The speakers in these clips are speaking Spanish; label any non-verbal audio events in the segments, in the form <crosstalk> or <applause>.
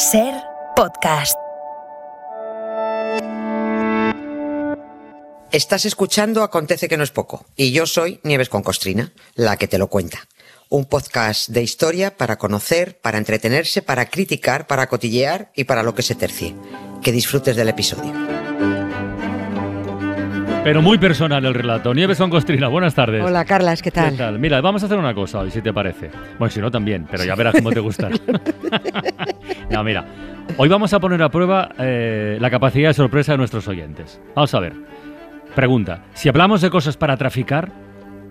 Ser podcast. Estás escuchando Acontece que no es poco y yo soy Nieves con Costrina, la que te lo cuenta. Un podcast de historia para conocer, para entretenerse, para criticar, para cotillear y para lo que se tercie. Que disfrutes del episodio. Pero muy personal el relato. Nieves con Costrina, buenas tardes. Hola, Carlas, ¿qué tal? ¿Qué tal? Mira, vamos a hacer una cosa hoy, si te parece. Bueno, si no también, pero ya verás cómo te gusta. <laughs> no, mira, hoy vamos a poner a prueba eh, la capacidad de sorpresa de nuestros oyentes. Vamos a ver. Pregunta, si hablamos de cosas para traficar,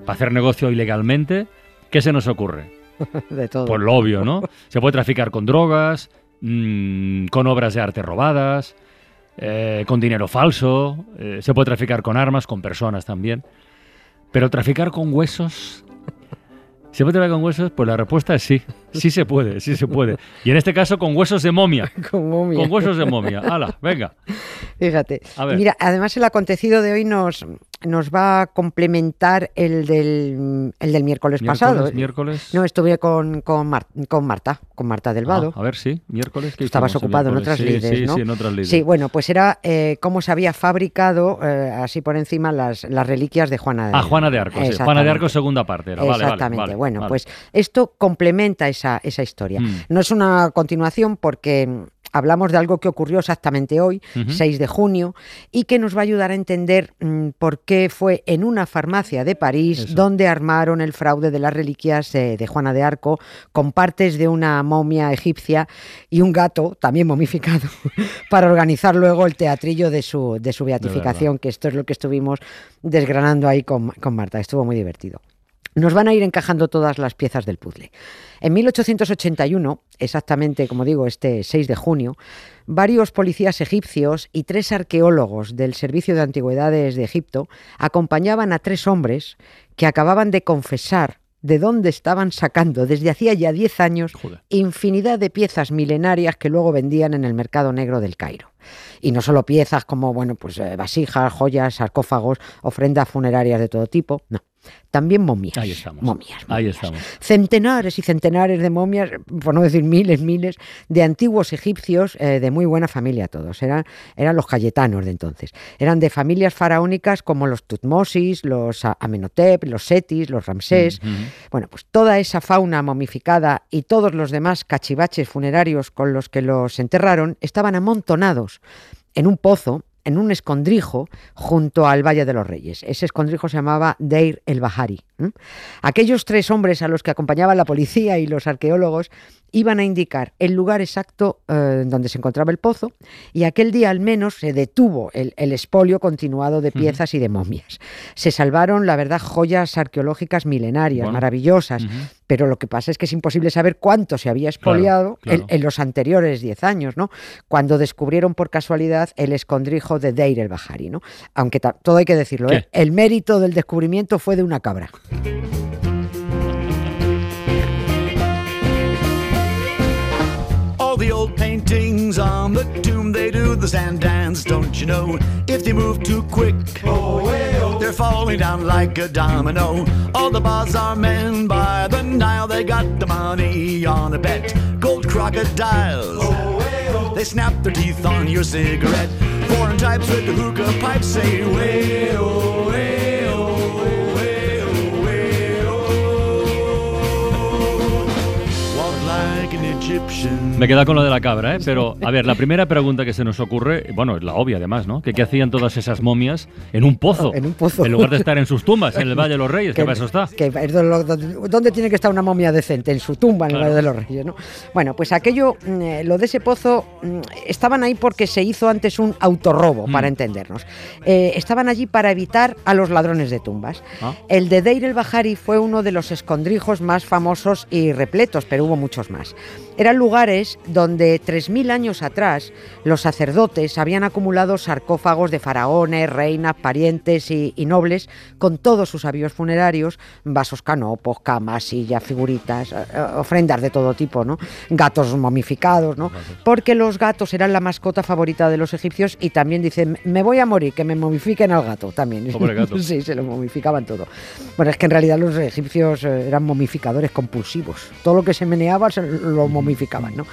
para hacer negocio ilegalmente, ¿qué se nos ocurre? <laughs> de todo. Por lo obvio, ¿no? Se puede traficar con drogas, mmm, con obras de arte robadas, eh, con dinero falso, eh, se puede traficar con armas, con personas también. Pero traficar con huesos... ¿Se puede traficar con huesos? Pues la respuesta es sí. Sí se puede, sí se puede. Y en este caso con huesos de momia. <laughs> Con momia. Con huesos de momia. ¡Hala! Venga. Fíjate. A ver. Mira, además el acontecido de hoy nos, nos va a complementar el del, el del miércoles, pasado. Miércoles. No, estuve con, con, Mar- con Marta, con Marta del Vado. Ah, a ver, sí, miércoles. ¿qué Estabas ocupado en otras sí, lides, sí, ¿no? Sí, en otras lides. Sí, bueno, pues era eh, cómo se había fabricado, eh, así por encima, las, las reliquias de Juana de Ah, Juana de Arco, sí. Juana de Arco, segunda parte. Era. Vale, Exactamente. vale, bueno, vale. pues esto complementa esa, esa historia. Mm. No es una continuación porque hablamos de algo que ocurrió exactamente hoy, Ujú. 6 de junio, y que nos va a ayudar a entender mm, por qué fue en una farmacia de París Eso. donde armaron el fraude de las reliquias eh, de Juana de Arco con partes de una momia egipcia y un gato también momificado <laughs> para organizar luego el teatrillo de su, de su beatificación, que esto es lo que estuvimos desgranando ahí con, con Marta. Estuvo muy divertido. Nos van a ir encajando todas las piezas del puzzle. En 1881, exactamente como digo, este 6 de junio, varios policías egipcios y tres arqueólogos del Servicio de Antigüedades de Egipto acompañaban a tres hombres que acababan de confesar de dónde estaban sacando desde hacía ya 10 años Joder. infinidad de piezas milenarias que luego vendían en el mercado negro del Cairo. Y no solo piezas como bueno, pues eh, vasijas, joyas, sarcófagos, ofrendas funerarias de todo tipo, no. También momias. Ahí estamos. Momias. Ahí estamos. Centenares y centenares de momias, por no decir miles, miles, de antiguos egipcios eh, de muy buena familia todos. Eran, eran los cayetanos de entonces. Eran de familias faraónicas como los Tutmosis, los Amenhotep, los Setis, los Ramsés. Bueno, pues toda esa fauna momificada y todos los demás cachivaches funerarios con los que los enterraron estaban amontonados en un pozo, en un escondrijo, junto al Valle de los Reyes. Ese escondrijo se llamaba Deir el Bahari. Aquellos tres hombres a los que acompañaban la policía y los arqueólogos iban a indicar el lugar exacto eh, donde se encontraba el pozo y aquel día al menos se detuvo el, el expolio continuado de piezas y de momias. Se salvaron, la verdad, joyas arqueológicas milenarias, Bueno. maravillosas, pero lo que pasa es que es imposible saber cuánto se había expoliado claro. En, en los anteriores 10 años, ¿no? Cuando descubrieron por casualidad el escondrijo de Deir el Bahari, ¿no? Aunque todo hay que decirlo, ¿eh? El mérito del descubrimiento fue de una cabra. All the old paintings on the tomb, they do the sand dance, don't you know? If they move too quick, oh they're falling down like a domino. All the bazaar men by the Nile, they got the money on a bet. Gold crocodiles, they snap their teeth on your cigarette. Foreign types with the hookah pipes say, way, oh, way, Me queda con lo de la cabra, ¿eh? Pero, a ver, la primera pregunta que se nos ocurre, bueno, es la obvia además, ¿no? Que qué hacían todas esas momias en un pozo. En un pozo. En lugar de estar en sus tumbas, en el Valle de los Reyes, que para eso está. que ¿Dónde tiene que estar una momia decente? En su tumba, en el. Valle de los Reyes, ¿no? Bueno, pues aquello, mm, eh, lo de ese pozo, mm, estaban ahí porque se hizo antes un autorrobo, Mm. para entendernos. Eh, estaban allí para evitar a los ladrones de tumbas. Ah. El de Deir el Bahari fue uno de los escondrijos más famosos y repletos, pero hubo muchos más. Eran lugares donde 3.000 años atrás los sacerdotes habían acumulado sarcófagos de faraones, reinas, parientes y, y nobles con todos sus avíos funerarios, vasos canopos, camas, sillas, figuritas, eh, eh, ofrendas de todo tipo, ¿no? Gatos momificados, ¿no? Porque los gatos eran la mascota favorita de los egipcios y también dicen, me voy a morir, que me momifiquen al gato también. <laughs> Gato. sí, se lo momificaban todo. Bueno, es que en realidad los egipcios eh, eran momificadores compulsivos. Todo lo que se meneaba se lo momificaban, ¿no?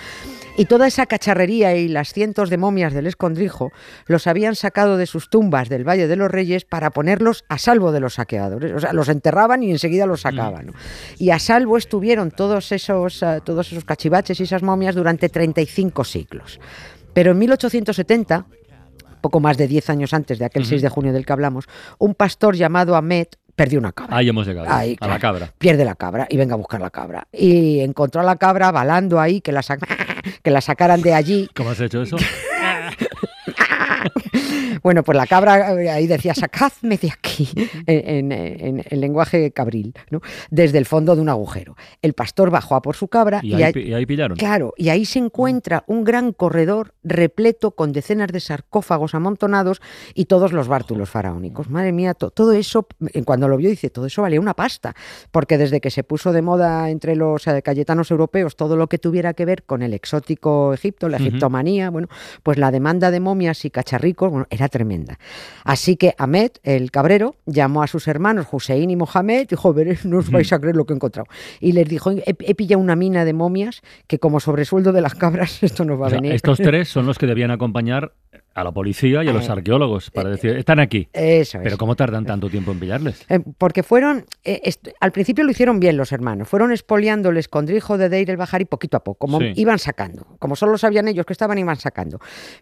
Y toda esa cacharrería y las cientos de momias del escondrijo los habían sacado de sus tumbas del Valle de los Reyes para ponerlos a salvo de los saqueadores. O sea, los enterraban y enseguida los sacaban. ¿no? Y a salvo estuvieron todos esos, eh, todos esos cachivaches y esas momias durante 35 siglos. Pero en 1870 poco más de 10 años antes de aquel 6 de junio del que hablamos, un pastor llamado Ahmed perdió una cabra. Ahí hemos llegado, Ahí, a la claro. cabra. Pierde la cabra y venga a buscar la cabra. Y encontró a la cabra balando ahí, que la, sac- <laughs> que la sacaran de allí. ¿Cómo has hecho eso? <laughs> Bueno, pues la cabra eh, ahí decía, sacadme de aquí, en, en- en- en lenguaje cabril, ¿no? desde el fondo de un agujero. El pastor bajó a por su cabra Y y, ahí, y ahí pillaron. Claro, y ahí se encuentra un gran corredor repleto con decenas de sarcófagos amontonados y todos los bártulos faraónicos. Madre mía, to- todo eso, eh, cuando lo vio, dice, todo eso valía una pasta, porque desde que se puso de moda entre los eh, cayetanos europeos todo lo que tuviera que ver con el exótico Egipto, la egiptomanía, bueno, pues la demanda de momias y cacharricos, bueno, era tremenda. Así que Ahmed, el cabrero, llamó a sus hermanos Hussein y Mohamed, dijo, veréis, no os vais a creer lo que he encontrado. Y les dijo, he, he pillado una mina de momias que como sobresueldo de las cabras <laughs> esto nos va O sea, a venir. estos <laughs> tres son los que debían acompañar a la policía y a los Eh, arqueólogos para decir, están aquí. Eso es. Pero ¿cómo tardan tanto tiempo en pillarles? Eh, porque fueron, eh, al principio lo hicieron bien los hermanos, fueron expoliando el escondrijo de Deir el Bahari poquito a poco, como Sí. iban sacando, como solo sabían ellos que estaban, iban sacando.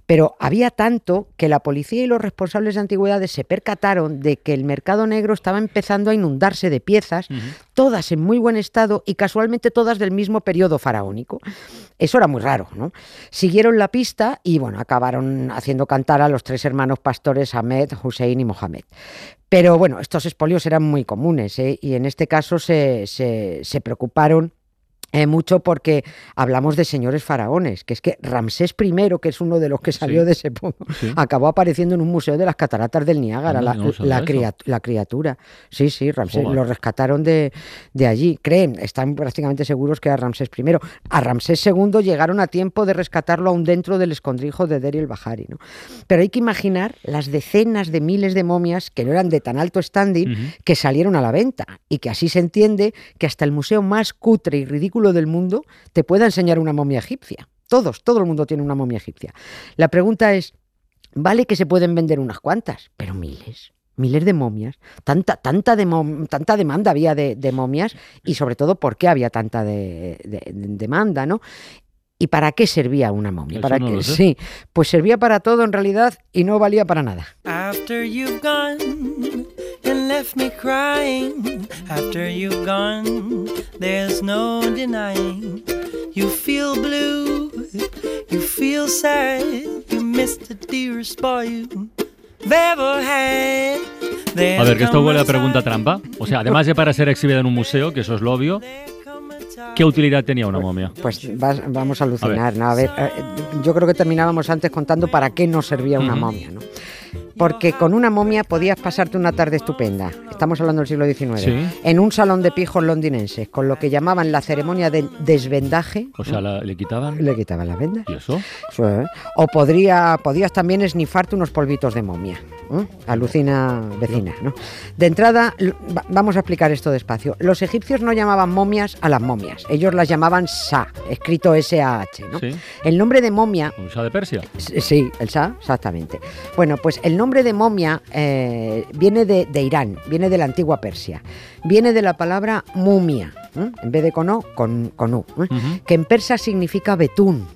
Pero había tanto que la policía y los responsables de antigüedades se percataron de que el mercado negro estaba empezando a inundarse de piezas, todas en muy buen estado y casualmente todas del mismo periodo faraónico. Eso era muy raro, ¿no? Siguieron la pista y bueno, acabaron haciendo cantar a los tres hermanos pastores Ahmed, Hussein y Mohamed. Pero bueno, estos espolios eran muy comunes ¿eh? y en este caso se, se- se preocuparon eh, mucho porque hablamos de señores faraones, que es que Ramsés I, que es uno de los que salió Sí. de ese pueblo, Sí. acabó apareciendo en un museo de las cataratas del Niágara, la, no criatura. Sí, sí, Ramsés, Joder. lo rescataron de, de allí. Creen, están prácticamente seguros que era Ramsés I. A Ramsés II llegaron a tiempo de rescatarlo aún dentro del escondrijo de Deri el Bahari. ¿no? Pero hay que imaginar las decenas de miles de momias que no eran de tan alto standing que salieron a la venta y que así se entiende que hasta el museo más cutre y ridículo del mundo te pueda enseñar una momia egipcia. Todos, todo el mundo tiene una momia egipcia. La pregunta es, vale que se pueden vender unas cuantas, pero miles. Miles de momias, tanta, tanta, de mom- tanta demanda había de, de momias y sobre todo por qué había tanta de- de- de- demanda, ¿no? ¿Y para qué servía una momia? ¿Para no qué? Sí, pues servía para todo en realidad y no valía para nada. After you've gone and left me crying, after you've gone, there's no denying. You feel blue, you feel sad, you miss the dearest boy you've ever had. There A ver, que esto huele a a pregunta trampa. O sea, además <laughs> de para ser exhibida en un museo, que eso es lo obvio, a. ¿qué utilidad tenía una momia? Pues vas- vamos a alucinar, ¿no? A ver, eh, yo creo que terminábamos antes contando para qué nos servía una momia, ¿no? Porque con una momia podías pasarte una tarde estupenda, estamos hablando del siglo XIX, Sí. en un salón de pijos londinenses, con lo que llamaban la ceremonia del desvendaje, O sea, la- le quitaban. le quitaban las vendas. ¿Y eso? Sí. O podría, podías también esnifarte unos polvitos de momia. ¿eh? Alucina vecina. ¿no? De entrada, vamos a explicar esto despacio. Los egipcios no llamaban momias a las momias, ellos las llamaban sa, escrito S-A-H. ¿no? Sí. El nombre de momia ¿Un Shah de Persia? Sí, el Shah, exactamente. Bueno, pues el nombre de momia eh, viene de, de Irán, viene de la antigua Persia. Viene de la palabra mumia, ¿eh? en vez de con O, con, con U, que en persa significa betún.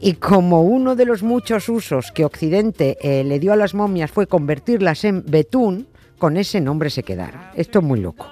Y como uno de los muchos usos que Occidente eh, le dio a las momias fue convertirlas en betún, con ese nombre se quedaron. Esto es muy loco.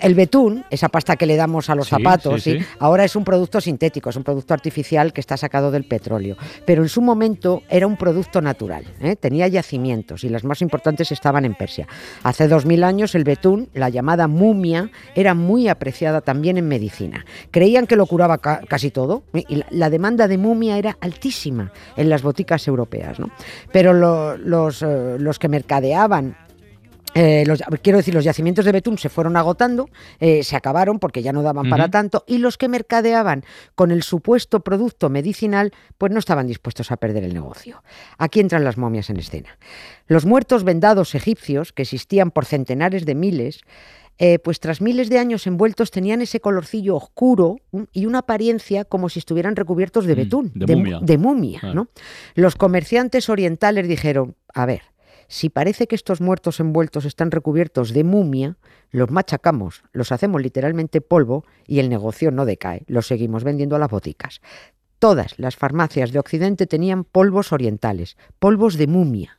El betún, esa pasta que le damos a los Sí, zapatos, sí, ¿sí? sí. ahora es un producto sintético, es un producto artificial que está sacado del petróleo. Pero en su momento era un producto natural, ¿eh? tenía yacimientos y las más importantes estaban en Persia. Hace dos mil años el betún, la llamada mumia, era muy apreciada también en medicina. Creían que lo curaba ca- casi todo ¿eh? y la, la demanda de mumia era altísima en las boticas europeas. ¿no? Pero lo- los, eh, los que mercadeaban eh, los- quiero decir, los yacimientos de betún se fueron agotando, eh, se acabaron porque ya no daban para tanto, y los que mercadeaban con el supuesto producto medicinal, pues no estaban dispuestos a perder el negocio. Aquí entran las momias en escena. Los muertos vendados egipcios, que existían por centenares de miles, eh, pues tras miles de años envueltos tenían ese colorcillo oscuro y una apariencia como si estuvieran recubiertos de Mm, betún, de mu- momia. de momia, Claro. ¿no? Los comerciantes orientales dijeron, a ver, si parece que estos muertos envueltos están recubiertos de mumia, los machacamos, los hacemos literalmente polvo y el negocio no decae, los seguimos vendiendo a las boticas. Todas las farmacias de Occidente tenían polvos orientales, polvos de mumia.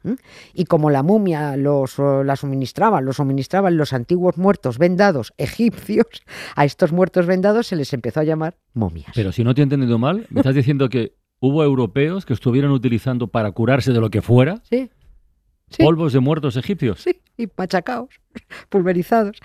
Y como la mumia los, la suministraban, los suministraban los antiguos muertos vendados egipcios, a estos muertos vendados se les empezó a llamar momias. Pero si no te he entendido mal, me estás diciendo que hubo europeos que estuvieron utilizando para curarse de lo que fuera Sí. Sí. polvos de muertos egipcios. Sí, y machacados, pulverizados.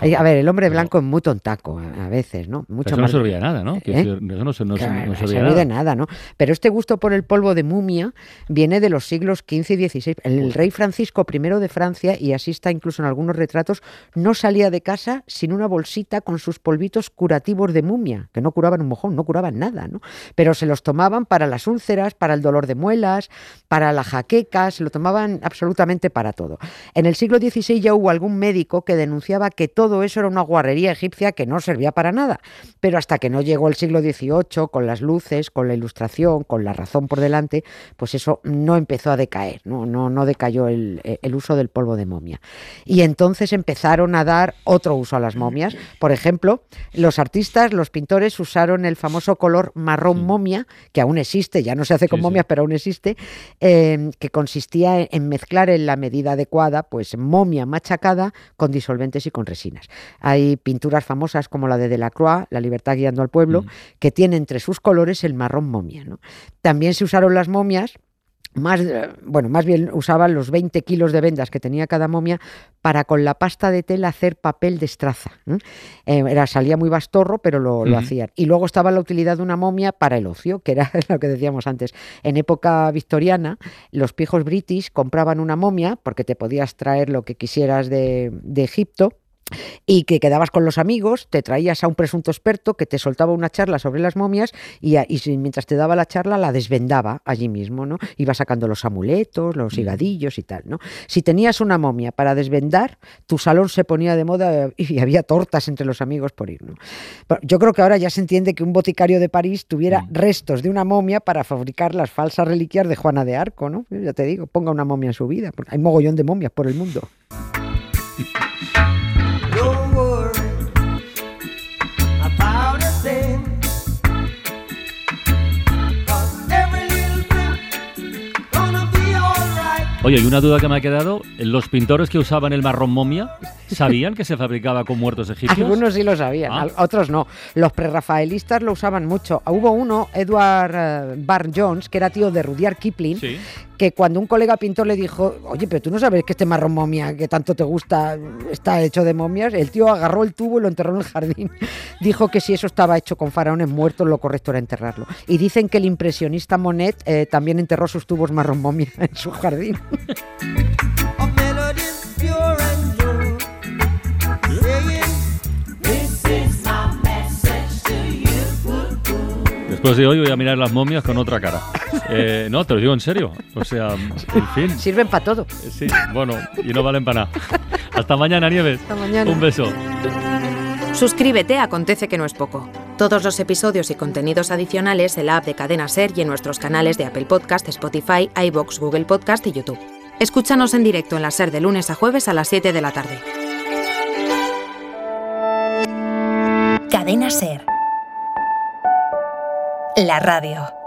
A ver, el hombre blanco es muy tontaco a veces, ¿no? Mucho eso no más. servía nada, ¿no? ¿Eh? Eso no, se- no Claro, servía de nada. nada, ¿no? Pero este gusto por el polvo de mumia viene de los siglos XV y XVI. El rey Francisco I de Francia, y así está incluso en algunos retratos, no salía de casa sin una bolsita con sus polvitos curativos de mumia, que no curaban un mojón, no curaban nada, ¿no? Pero se los tomaban para las úlceras, para el dolor de muelas, para la jaqueca, se lo tomaban absolutamente para todo. En el siglo XVI ya hubo algún médico que denunciaba que todo eso era una guarrería egipcia que no servía para nada. Pero hasta que no llegó el siglo XVIII, con las luces, con la ilustración, con la razón por delante, pues eso no empezó a decaer, no, no, no decayó el, el uso del polvo de momia. Y entonces empezaron a dar otro uso a las momias. Por ejemplo, los artistas, los pintores usaron el famoso color marrón momia, que aún existe, ya no se hace con Sí, sí. momias, pero aún existe, eh, que consistía en mezclar en la medida adecuada, pues momia machacada con disolventes y con resinas. Hay pinturas famosas como la de Delacroix, La libertad guiando al pueblo, Mm. que tiene entre sus colores el marrón momia. ¿no? También se usaron las momias más, eh, bueno, más bien usaban los 20 kilos de vendas que tenía cada momia para con la pasta de tela hacer papel de estraza. ¿eh? Era, salía muy bastorro, pero lo, lo hacían. Y luego estaba la utilidad de una momia para el ocio, que era <laughs> lo que decíamos antes. En época victoriana, los pijos british compraban una momia porque te podías traer lo que quisieras de, de Egipto y que quedabas con los amigos, te traías a un presunto experto que te soltaba una charla sobre las momias y, a- y si- mientras te daba la charla la desvendaba allí mismo, ¿no? Iba sacando los amuletos, los higadillos y tal, ¿no? Si tenías una momia para desvendar, tu salón se ponía de moda y había tortas entre los amigos por ir, ¿no? Pero Yo creo que ahora ya se entiende que un boticario de París tuviera Mm. restos de una momia para fabricar las falsas reliquias de Juana de Arco, ¿no? Ya te digo, ponga una momia en su vida, hay mogollón de momias por el mundo. <laughs> Oye, una duda que me ha quedado, ¿los pintores que usaban el marrón momia sabían que se fabricaba con muertos egipcios? Algunos sí lo sabían, Ah. otros no. Los prerrafaelistas lo usaban mucho. Hubo uno, Edward eh, Barr Jones, que era tío de Rudyard Kipling, Sí. que cuando un colega pintor le dijo, oye, pero tú no sabes que este marrón momia que tanto te gusta está hecho de momias, el tío agarró el tubo y lo enterró en el jardín. <laughs> Dijo que si eso estaba hecho con faraones muertos, lo correcto era enterrarlo. Y dicen que el impresionista Monet eh, también enterró sus tubos marrón momia <laughs> en su jardín. <laughs> you. Después de hoy voy a mirar las momias con otra cara. Eh, no, te lo digo en serio. O sea, en fin. Sirven para todo. Eh, Sí, bueno, y no valen para nada. Hasta mañana, Nieves. Hasta mañana. Un beso. Suscríbete Acontece que no es poco. Todos los episodios y contenidos adicionales en la app de Cadena Ser y en nuestros canales de Apple Podcast, Spotify, iBox, Google Podcast y YouTube. Escúchanos en directo en la Ser de lunes a jueves a las 7 de la tarde. Cadena Ser. La radio.